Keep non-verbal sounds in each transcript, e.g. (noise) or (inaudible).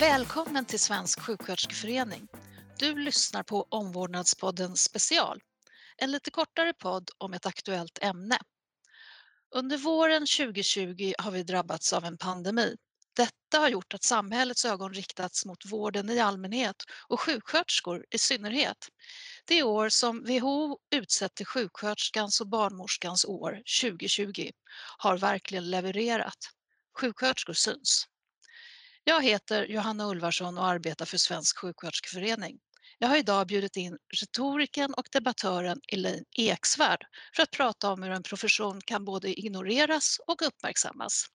Välkommen till Svensk sjuksköterskeförening. Du lyssnar på Omvårdnadspodden Special, en lite kortare podd om ett aktuellt ämne. Under våren 2020 har vi drabbats av en pandemi. Detta har gjort att samhällets ögon riktats mot vården i allmänhet och sjuksköterskor i synnerhet. Det år som WHO utsett till sjuksköterskans och barnmorskans år 2020 har verkligen levererat. Sjuksköterskor syns. Jag heter Johanna Ulvarsson och arbetar för Svensk sjuksköterskeförening. Jag har idag bjudit in retoriken och debattören Elaine Eksvärd för att prata om hur en profession kan både ignoreras och uppmärksammas.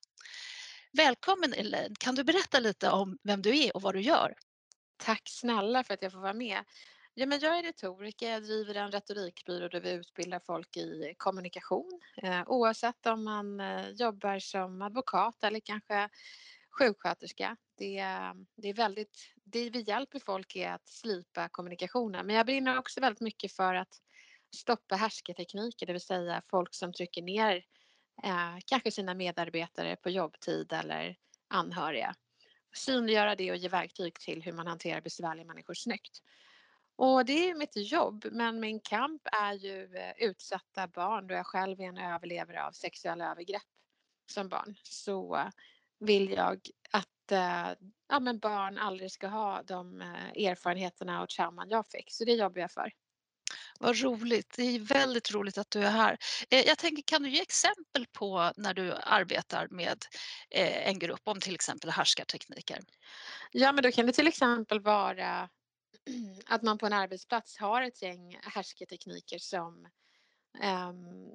Välkommen Elaine, kan du berätta lite om vem du är och vad du gör? Tack snälla för att jag får vara med. Ja, men jag är retoriker, jag driver en retorikbyrå där vi utbildar folk i kommunikation eh, oavsett om man eh, jobbar som advokat eller kanske sjuksköterska. Det, det är väldigt, det vi hjälper folk är att slipa kommunikationen men jag brinner också väldigt mycket för att stoppa härsketekniker, det vill säga folk som trycker ner eh, kanske sina medarbetare på jobbtid eller anhöriga. Synliggöra det och ge verktyg till hur man hanterar besvärliga människor snyggt. Och det är mitt jobb men min kamp är ju eh, utsatta barn då jag själv är en överlevare av sexuella övergrepp som barn. Så vill jag att eh, ja, men barn aldrig ska ha de eh, erfarenheterna och trauman jag fick. Så det jobbar jag för. Vad roligt, det är väldigt roligt att du är här. Eh, jag tänker, kan du ge exempel på när du arbetar med en grupp om till exempel härskartekniker? Ja, men då kan det till exempel vara (clears throat) att man på en arbetsplats har ett gäng härsketekniker som Ehm,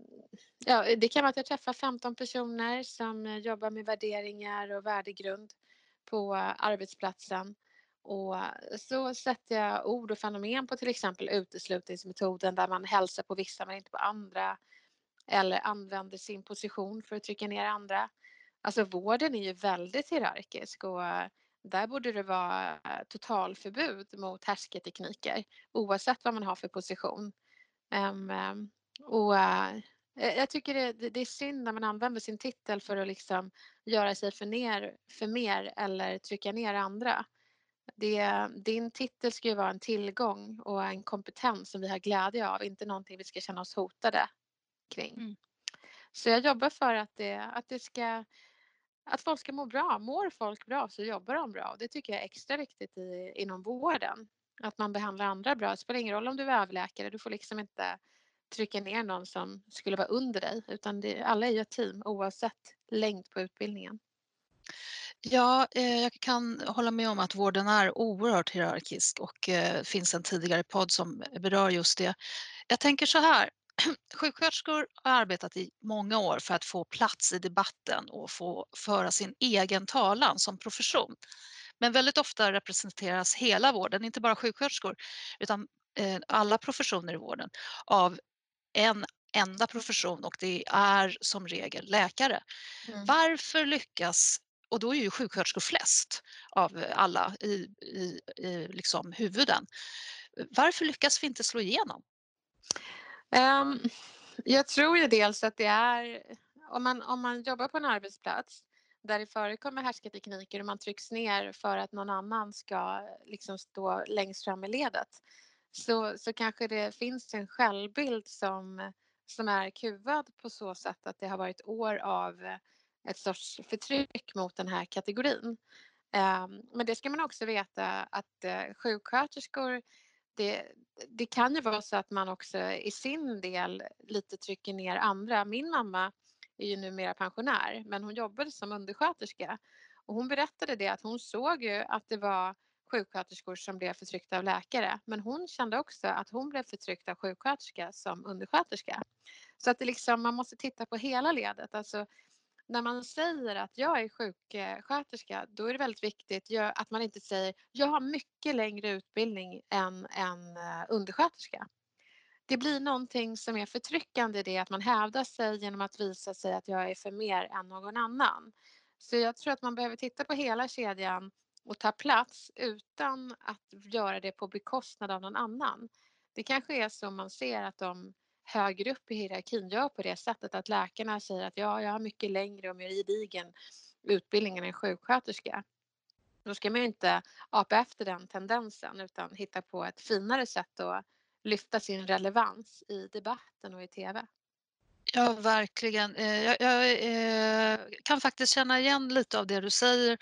ja, det kan vara att jag träffar 15 personer som eh, jobbar med värderingar och värdegrund på arbetsplatsen. Och så sätter jag ord och fenomen på till exempel uteslutningsmetoden där man hälsar på vissa men inte på andra. Eller använder sin position för att trycka ner andra. Alltså vården är ju väldigt hierarkisk och eh, där borde det vara eh, totalförbud mot härsketekniker oavsett vad man har för position. Um, och uh, jag tycker det, det, är synd när man använder sin titel för att liksom göra sig för, ner, för mer eller trycka ner andra. Det, din titel ska ju vara en tillgång och en kompetens som vi har glädje av, inte någonting vi ska känna oss hotade kring. Mm. Så jag jobbar för att det, att det ska att folk ska må bra. Mår folk bra så jobbar de bra. Det tycker jag är extra viktigt i, inom vården. Att man behandlar andra bra. Det spelar ingen roll om du är överläkare. Du får liksom inte trycka ner någon som skulle vara under dig utan det, alla är ju ett team oavsett längd på utbildningen. Ja, eh, jag kan hålla med om att vården är oerhört hierarkisk och det eh, finns en tidigare podd som berör just det. Jag tänker så här, (clears throat) sjuksköterskor har arbetat i många år för att få plats i debatten och få föra sin egen talan som profession. Men väldigt ofta representeras hela vården, inte bara sjuksköterskor, utan eh, alla professioner i vården av en enda profession och det är som regel läkare. Mm. Varför lyckas, och då är ju sjuksköterskor flest av alla i, i, i liksom huvuden, varför lyckas vi inte slå igenom? Um, jag tror ju dels att det är, om man, om man jobbar på en arbetsplats där det förekommer härskartekniker och man trycks ner för att någon annan ska liksom stå längst fram i ledet så, så kanske det finns en självbild som, som är kuvad på så sätt att det har varit år av eh, ett sorts förtryck mot den här kategorin. Ehm, men det ska man också veta att eh, sjuksköterskor det, det kan ju vara så att man också i sin del lite trycker ner andra. Min mamma är ju numera pensionär men hon jobbade som undersköterska och hon berättade det att hon såg ju att det var sjuksköterskor som blev förtryckta av läkare men hon kände också att hon blev förtryckt av sjuksköterska som undersköterska. Så att det liksom, man måste titta på hela ledet. Alltså, när man säger att jag är sjuksköterska då är det väldigt viktigt att man inte säger jag har mycket längre utbildning än en eh, undersköterska. Det blir någonting som är förtryckande i det att man hävdar sig genom att visa sig att jag är för mer än någon annan. Så jag tror att man behöver titta på hela kedjan och ta plats utan att göra det på bekostnad av någon annan. Det kanske är så man ser att de högre upp i hierarkin gör på det sättet att läkarna säger att ja, jag har mycket längre och mer gedigen utbildning än en sjuksköterska. Då ska man ju inte apa efter den tendensen utan hitta på ett finare sätt att lyfta sin relevans i debatten och i TV. Ja, verkligen. Eh, jag jag, eh, kan faktiskt känna igen lite av det du säger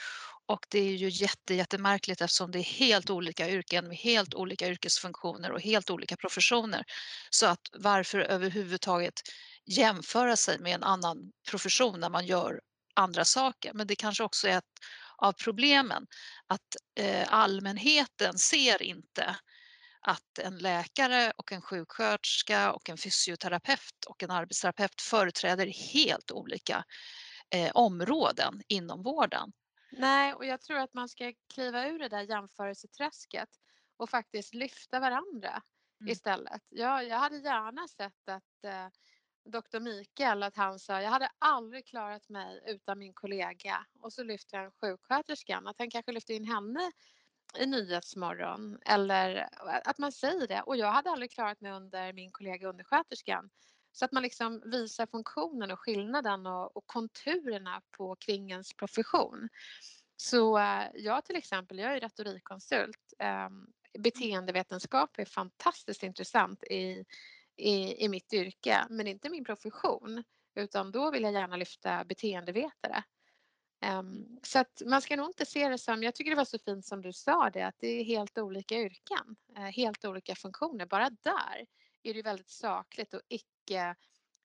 och det är ju jätte jättemärkligt eftersom det är helt olika yrken med helt olika yrkesfunktioner och helt olika professioner. Så att varför överhuvudtaget jämföra sig med en annan profession när man gör andra saker? Men det kanske också är ett av problemen att, eh, allmänheten ser inte att en läkare och en sjuksköterska och en fysioterapeut och en arbetsterapeut företräder helt olika eh, områden inom vården. Nej, och jag tror att man ska kliva ur det där jämförelseträsket och faktiskt lyfta varandra Mm. istället. Jag, jag hade gärna sett att eh, doktor Mikael, att han sa jag hade aldrig klarat mig utan min kollega och så lyfter han sjuksköterskan, att han kanske lyfter in henne i Nyhetsmorgon eller att man säger det. Och jag hade aldrig klarat mig under min kollega undersköterskan. Så att man liksom visar funktionen och skillnaden och, och konturerna på kring ens profession. Så eh, jag till exempel, jag är retorikkonsult. Eh, beteendevetenskap är fantastiskt intressant i, i, i mitt yrke, men inte min profession. Utan då vill jag gärna lyfta beteendevetare. Um, så att man ska nog inte se det som, jag tycker det var så fint som du sa det, att det är helt olika yrken, uh, helt olika funktioner. Bara där är det väldigt sakligt och icke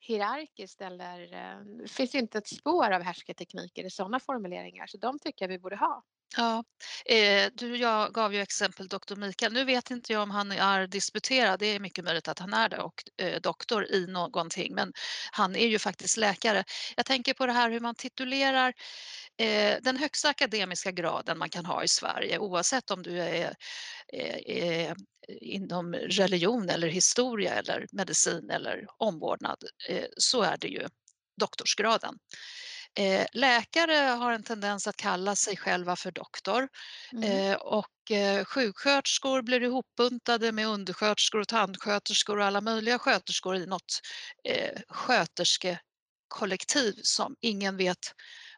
hierarkiskt eller eh, det finns inte ett spår av härskartekniker i sådana formuleringar. Så de tycker jag vi borde ha. Ja, eh, du jag gav ju exempel doktor Mikael. Nu vet inte jag om han är disputerad, det är mycket möjligt att han är det och eh, doktor i någonting, men han är ju faktiskt läkare. Jag tänker på det här hur man titulerar eh, den högsta akademiska graden man kan ha i Sverige oavsett om du är, är, är inom religion eller historia eller medicin eller omvårdnad eh, så är det ju doktorsgraden. Eh, läkare har en tendens att kalla sig själva för doktor Mm. eh, och eh, sjuksköterskor blir ihopbuntade med undersköterskor och tandsköterskor och alla möjliga sköterskor i något eh, sköterskekollektiv som ingen vet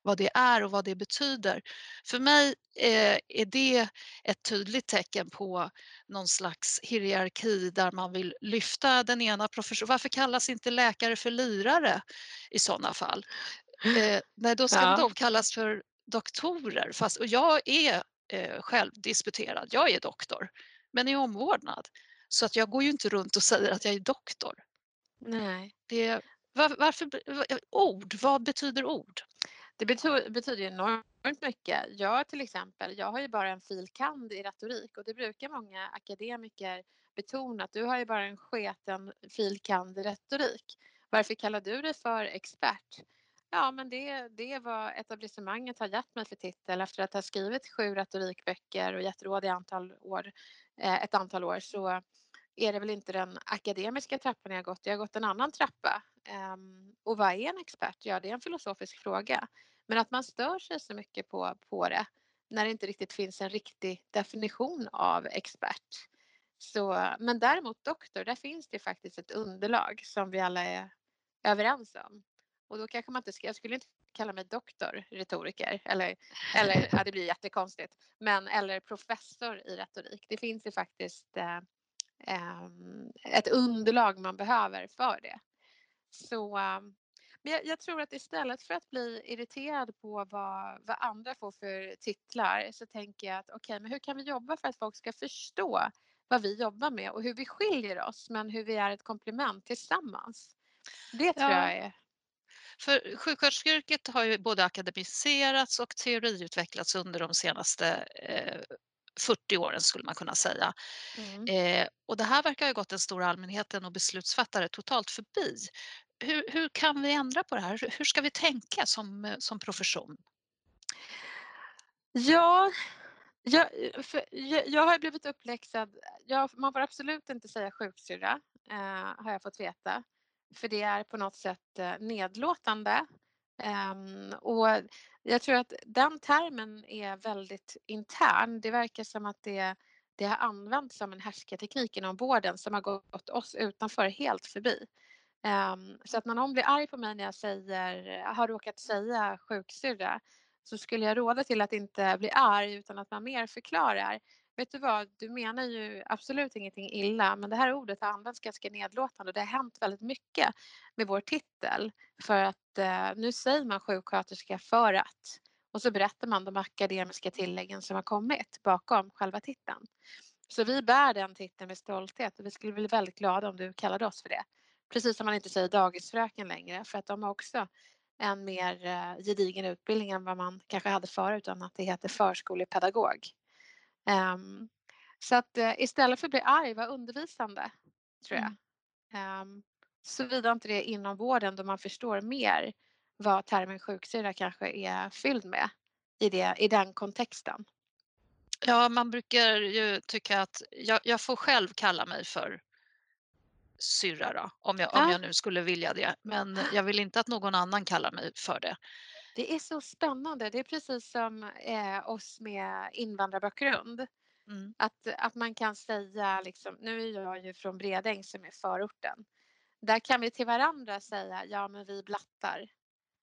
vad det är och vad det betyder. För mig eh, är det ett tydligt tecken på någon slags hierarki där man vill lyfta den ena professionen. Varför kallas inte läkare för lirare i sådana fall? Eh, nej, då ska Ja. de kallas för doktorer. Fast, och jag är eh, själv disputerad, jag är doktor, men i omvårdnad. Så att jag går ju inte runt och säger att jag är doktor. Nej. Det, var, varför, ord, vad betyder ord? Det betyder, betyder ju enormt mycket. Jag till exempel, jag har ju bara en fil. kand. i retorik och det brukar många akademiker betona att du har ju bara en sketen fil. kand. i retorik. Varför kallar du dig för expert? Ja, men det, det är vad etablissemanget har gett mig för titel efter att ha skrivit sju retorikböcker och gett råd i antal år, eh, ett antal år så är det väl inte den akademiska trappan jag har gått, jag har gått en annan trappa. Ehm, och vad är en expert? Ja, det är en filosofisk fråga. Men att man stör sig så mycket på, på det när det inte riktigt finns en riktig definition av expert. Så, men däremot doktor, där finns det faktiskt ett underlag som vi alla är överens om. Och då kanske man inte ska, jag skulle inte kalla mig doktor retoriker eller, eller ja, det blir jättekonstigt, men eller professor i retorik. Det finns ju faktiskt eh, eh, ett underlag man behöver för det. Så eh, men jag, jag, tror att istället för att bli irriterad på vad, vad andra får för titlar så tänker jag att okej, okay, men hur kan vi jobba för att folk ska förstå vad vi jobbar med och hur vi skiljer oss men hur vi är ett komplement tillsammans. Det tror Ja. jag är För sjuksköterskeyrket har ju både akademiserats och teoriutvecklats under de senaste eh, 40 åren skulle man kunna säga. Mm. Eh, och det här verkar ha gått den stora allmänheten och beslutsfattare totalt förbi. Hur, hur kan vi ändra på det här? Hur ska vi tänka som, som profession? Ja, jag, jag, jag har blivit uppläxad. Jag, man får absolut inte säga sjuksyrra, eh, har jag fått veta. För det är på något sätt eh, nedlåtande. Um, och jag tror att den termen är väldigt intern. Det verkar som att det, det har använts som en härskarteknik inom vården som har gått oss utanför helt förbi. Um, så att när någon blir arg på mig när jag säger, har råkat säga sjuksyrra så skulle jag råda till att inte bli arg utan att man mer förklarar. Vet du vad, du menar ju absolut ingenting illa men det här ordet har använts ganska nedlåtande och det har hänt väldigt mycket med vår titel. För att eh, nu säger man sjuksköterska för att och så berättar man de akademiska tilläggen som har kommit bakom själva titeln. Så vi bär den titeln med stolthet och vi skulle bli väldigt glada om du kallade oss för det. Precis som man inte säger dagisfröken längre för att de har också en mer eh, gedigen utbildning än vad man kanske hade förut utan att det heter förskolepedagog. Um, så att uh, istället för att bli arg, var undervisande tror jag. Um, Såvida inte det är inom vården då man förstår mer vad termen sjuksyrra kanske är fylld med i, det, i den kontexten. Ja, man brukar ju tycka att jag, jag får själv kalla mig för syrra då, om jag, om jag nu skulle vilja det. Men jag vill inte att någon annan kallar mig för det. Det är så spännande. Det är precis som eh, oss med invandrarbakgrund. Mm. Att, att man kan säga, liksom, nu är jag ju från Bredäng som är förorten. Där kan vi till varandra säga, ja men vi blattar.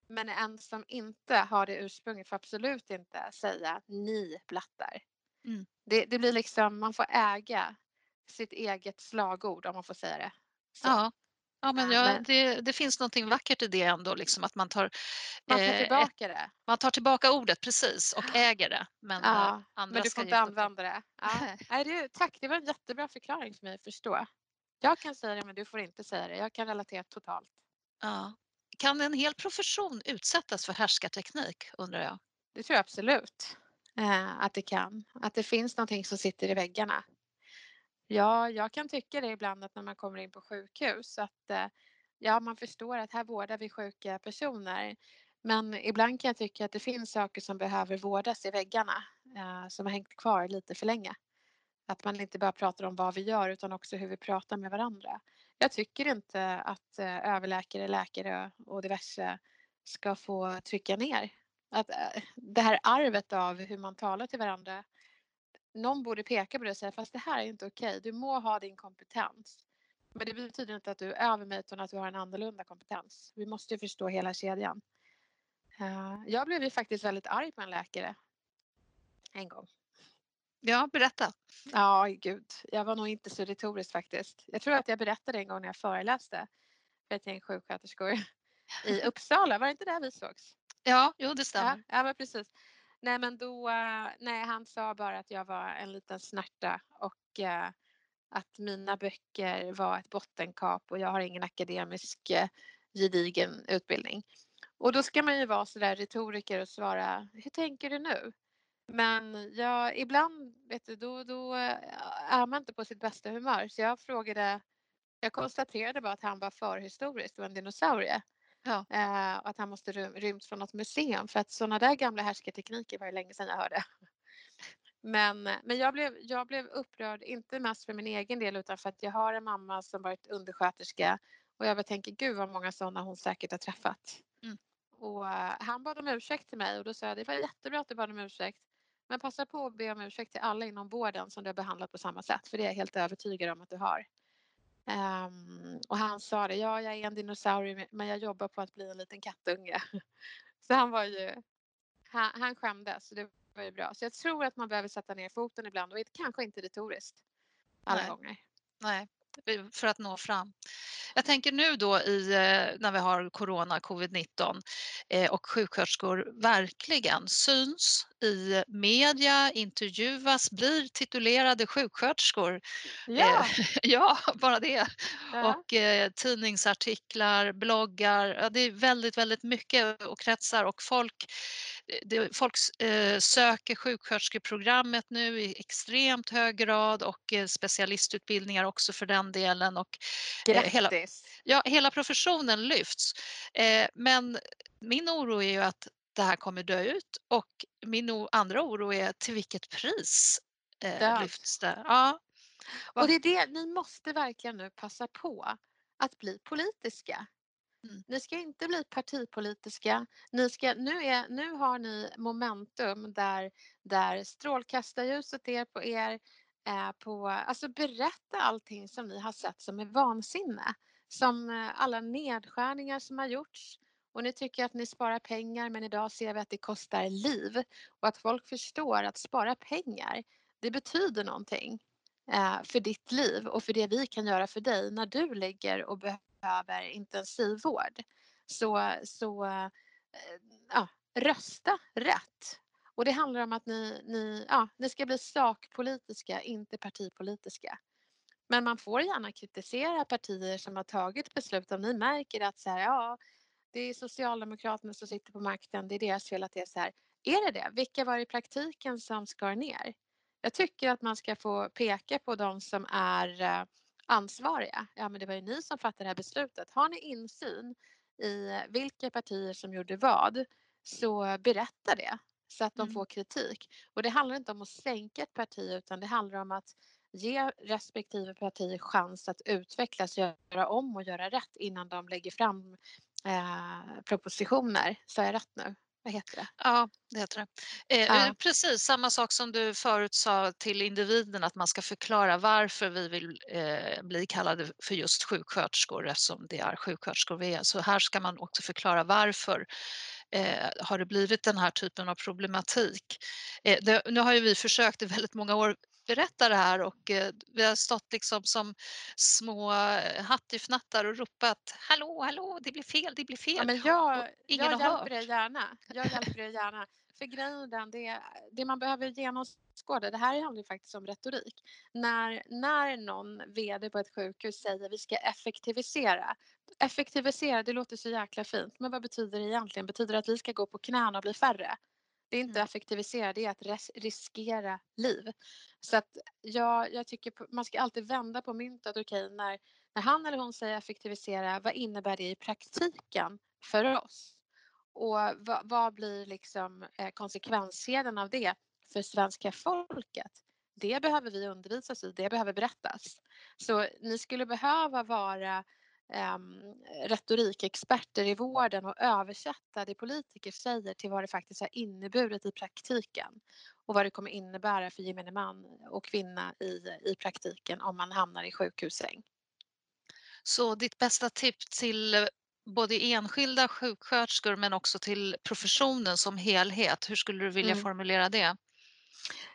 Men en som inte har det ursprunget får absolut inte säga ni blattar. Mm. Det, det, blir liksom, man får äga sitt eget slagord om man får säga det. Så. Ja. Ja, men, ja, men det, det, finns någonting vackert i det ändå, liksom, att man tar, man tar tillbaka eh, det. Man tar tillbaka ordet precis och äger det. Men, ja, eh, andra men du får inte använda det. Ja. (laughs) Nej, det. Tack, det var en jättebra förklaring för mig att förstå. Jag kan säga det men du får inte säga det. Jag kan relatera totalt. Ja. Kan en hel profession utsättas för härskarteknik undrar jag? Det tror jag absolut eh, att det kan. Att det finns någonting som sitter i väggarna. Ja, jag kan tycka det ibland att när man kommer in på sjukhus att eh, ja, man förstår att här vårdar vi sjuka personer. Men ibland kan jag tycka att det finns saker som behöver vårdas i väggarna eh, som har hängt kvar lite för länge. Att man inte bara pratar om vad vi gör utan också hur vi pratar med varandra. Jag tycker inte att eh, överläkare, läkare och diverse ska få trycka ner. Att, det här arvet av hur man talar till varandra. Någon borde peka på det och säga fast det här är inte okej. Du må ha din kompetens. Men det betyder inte att du är över mig utan att du har en annorlunda kompetens. Vi måste ju förstå hela kedjan. Eh, jag blev ju faktiskt väldigt arg på en läkare en gång. Ja, berätta. Ja, gud. Jag var nog inte så retorisk faktiskt. Jag tror att jag berättade en gång när jag föreläste för ett gäng sjuksköterskor i Uppsala. Var det inte där vi sågs? Ja, jo det stämmer. Ja, ja precis. Nej men då, eh, nej han sa bara att jag var en liten snärta och eh, att mina böcker var ett bottenkap och jag har ingen akademisk eh, gedigen utbildning. Och då ska man ju vara sådär retoriker och svara, hur tänker du nu? Men jag, ibland vet du, då, då eh, är man inte på sitt bästa humör. Så jag frågade, jag konstaterade bara att han var förhistorisk och en dinosaurie. Ja. Eh, och att han måste rymt från något museum för att sådana där gamla härskartekniker var det länge sedan jag hörde. Men, men jag, blev, jag blev upprörd, inte mest för min egen del utan för att jag har en mamma som varit undersköterska och jag bara tänker gud vad många sådana hon säkert har träffat. Mm. Och uh, han bad om ursäkt till mig och då sa jag det var jättebra att du bad om ursäkt men passa på att be om ursäkt till alla inom vården som du har behandlat på samma sätt för det är jag helt övertygad om att du har. Um, och han sa det, ja jag är en dinosaurie men jag jobbar på att bli en liten kattunge. (laughs) Så han var ju, han, han skämdes så det var ju bra. Så jag tror att man behöver sätta ner foten ibland och kanske inte retoriskt alla Nej. gånger. Nej, för att nå fram. Jag tänker nu då i, eh, när vi har corona, covid-19 eh, och sjuksköterskor verkligen syns i media, intervjuas, blir titulerade sjuksköterskor. Ja, (laughs) ja bara det. Ja. Och tidningsartiklar, bloggar, det är väldigt, väldigt mycket och kretsar och folk det, folk eh, söker sjuksköterskeprogrammet nu i extremt hög grad och eh, specialistutbildningar också för den delen. Och, eh, hela, ja, hela professionen lyfts. Eh, men min oro är ju att det här kommer dö ut och min andra oro är till vilket pris eh, lyfts det? Ja. Och det är det, ni måste verkligen nu passa på att bli politiska. Mm. Ni ska inte bli partipolitiska. Ni ska, nu, är, nu har ni momentum där, där strålkastarljuset är på er. Eh, på, alltså berätta allting som ni har sett som är vansinne. Som eh, alla nedskärningar som har gjorts och ni tycker att ni sparar pengar men idag ser vi att det kostar liv och att folk förstår att spara pengar, det betyder någonting eh, för ditt liv och för det vi kan göra för dig när du ligger och behöver behöver intensivvård. Så, så eh, ja, rösta rätt. Och det handlar om att ni, ni, ja, ni ska bli sakpolitiska, inte partipolitiska. Men man får gärna kritisera partier som har tagit beslut om ni märker att så här, ja, det är Socialdemokraterna som sitter på makten, det är deras fel att det är så här. Är det det? Vilka var det i praktiken som skar ner? Jag tycker att man ska få peka på de som är eh, ansvariga. Ja, men det var ju ni som fattade det här beslutet. Har ni insyn i vilka partier som gjorde vad så berätta det så att de Mm. får kritik. Och det handlar inte om att sänka ett parti utan det handlar om att ge respektive parti chans att utvecklas, göra om och göra rätt innan de lägger fram eh, propositioner. Sa jag rätt nu? Vad heter det? Ja, det heter det. Eh, Ja. eh, precis samma sak som du förut sa till individen att man ska förklara varför vi vill eh, bli kallade för just sjuksköterskor eftersom det är sjuksköterskor vi är. Så här ska man också förklara varför eh, har det blivit den här typen av problematik. Eh, det, nu har ju vi försökt i väldigt många år berätta det här och eh, vi har stått liksom som små eh, hattifnattar och ropat hallå, hallå, det blir fel, det blir fel. Ja, men jag, ingen jag har hjälper er hört. gärna. Jag hjälper er gärna. För grejen den, det, det man behöver genomskåda, det här handlar ju faktiskt om retorik. När, när någon VD på ett sjukhus säger vi ska effektivisera. Effektivisera, det låter så jäkla fint. Men vad betyder det egentligen? Betyder det att vi ska gå på knäna och bli färre? Det är inte Mm. effektivisera, det är att riskera liv. Så att jag, jag tycker man ska alltid vända på myntet. Okej, när, när han eller hon säger effektivisera, vad innebär det i praktiken för oss? Och vad, vad blir liksom eh, konsekvenssedeln av det för svenska folket? Det behöver vi undervisas i, det behöver berättas. Så ni skulle behöva vara um, retorikexperter i vården och översätta det politiker säger till vad det faktiskt har inneburit i praktiken och vad det kommer innebära för gemene man och kvinna i, i praktiken om man hamnar i sjukhussäng. Så ditt bästa tips till eh, både enskilda sjuksköterskor men också till professionen som helhet, hur skulle du vilja Mm. formulera det?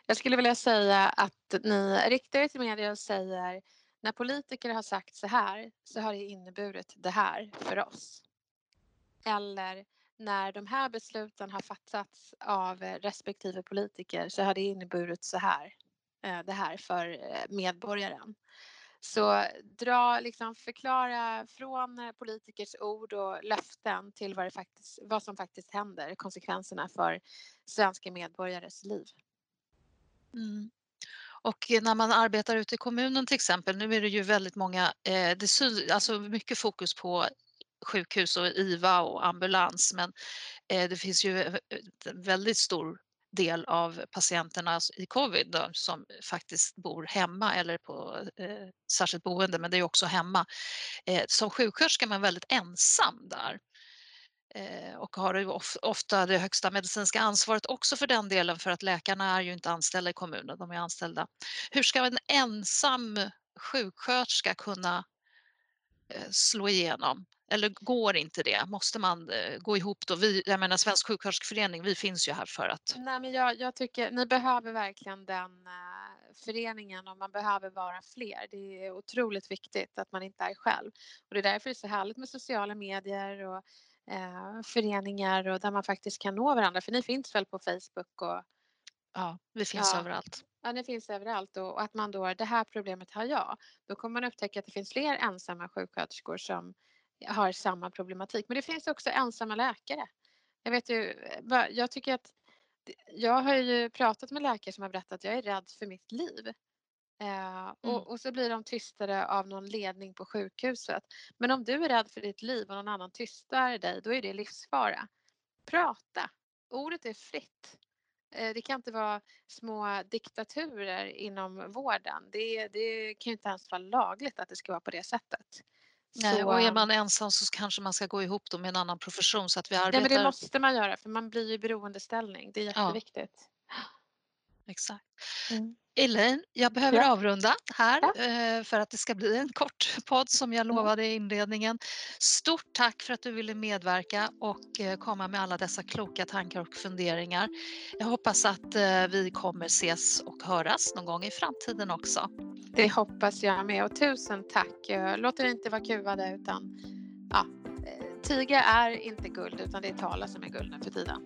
Jag skulle vilja säga att ni riktar er till media och säger när politiker har sagt så här så har det inneburit det här för oss. Eller när de här besluten har fattats av eh, respektive politiker så har det inneburit så här, eh, det här för eh, medborgaren. Så dra, liksom förklara från politikers ord och löften till vad, det faktiskt, vad som faktiskt händer, konsekvenserna för svenska medborgares liv. Mm. Och när man arbetar ute i kommunen till exempel, nu är det ju väldigt många, eh, det syns, alltså mycket fokus på sjukhus och IVA och ambulans, men eh, det finns ju eh, en väldigt stor del av patienterna i covid då, som faktiskt bor hemma eller på eh, särskilt boende, men det är också hemma. Eh, som sjuksköterska är man väldigt ensam där Eh, och har ju ofta det högsta medicinska ansvaret också för den delen för att läkarna är ju inte anställda i kommunen, de är anställda. Hur ska en ensam sjuksköterska kunna eh, slå igenom? Eller går inte det? Måste man eh, gå ihop då? Vi, jag menar Svensk sjuksköterskeförening, vi finns ju här för att Nej, men jag, jag tycker ni behöver verkligen den föreningen och man behöver vara fler. Det är otroligt viktigt att man inte är själv. Och det är därför det är så härligt med sociala medier och eh, föreningar och där man faktiskt kan nå varandra. För ni finns väl på Facebook och ja, vi finns Ja. överallt. ja, ni finns överallt och, och att man då, det här problemet har jag. Då kommer man upptäcka att det finns fler ensamma sjuksköterskor som har samma problematik. Men det finns också ensamma läkare. Jag vet ju, eh, jag tycker att jag har ju pratat med läkare som har berättat att jag är rädd för mitt liv. Eh, Mm. och, och så blir de tystade av någon ledning på sjukhuset. Men om du är rädd för ditt liv och någon annan tystar dig, då är det livsfara. Prata! Ordet är fritt. Eh, det kan inte vara små diktaturer inom vården. Det, det kan ju inte ens vara lagligt att det ska vara på det sättet. Nej, och är man ensam så kanske man ska gå ihop då med en annan profession så att vi Nej, men det arbetar måste man göra för man blir ju i beroendeställning. Det är jätteviktigt. Exakt. Mm. Elaine, jag behöver Ja. avrunda här Ja. eh, för att det ska bli en kort (laughs) podd som jag lovade i inledningen. Stort tack för att du ville medverka och eh, komma med alla dessa kloka tankar och funderingar. Jag hoppas att eh, vi kommer ses och höras någon gång i framtiden också. Det hoppas jag med och tusen tack. Låt er inte vara kuvade utan ja, tiga är inte guld utan det är tala som är guld nu för tiden.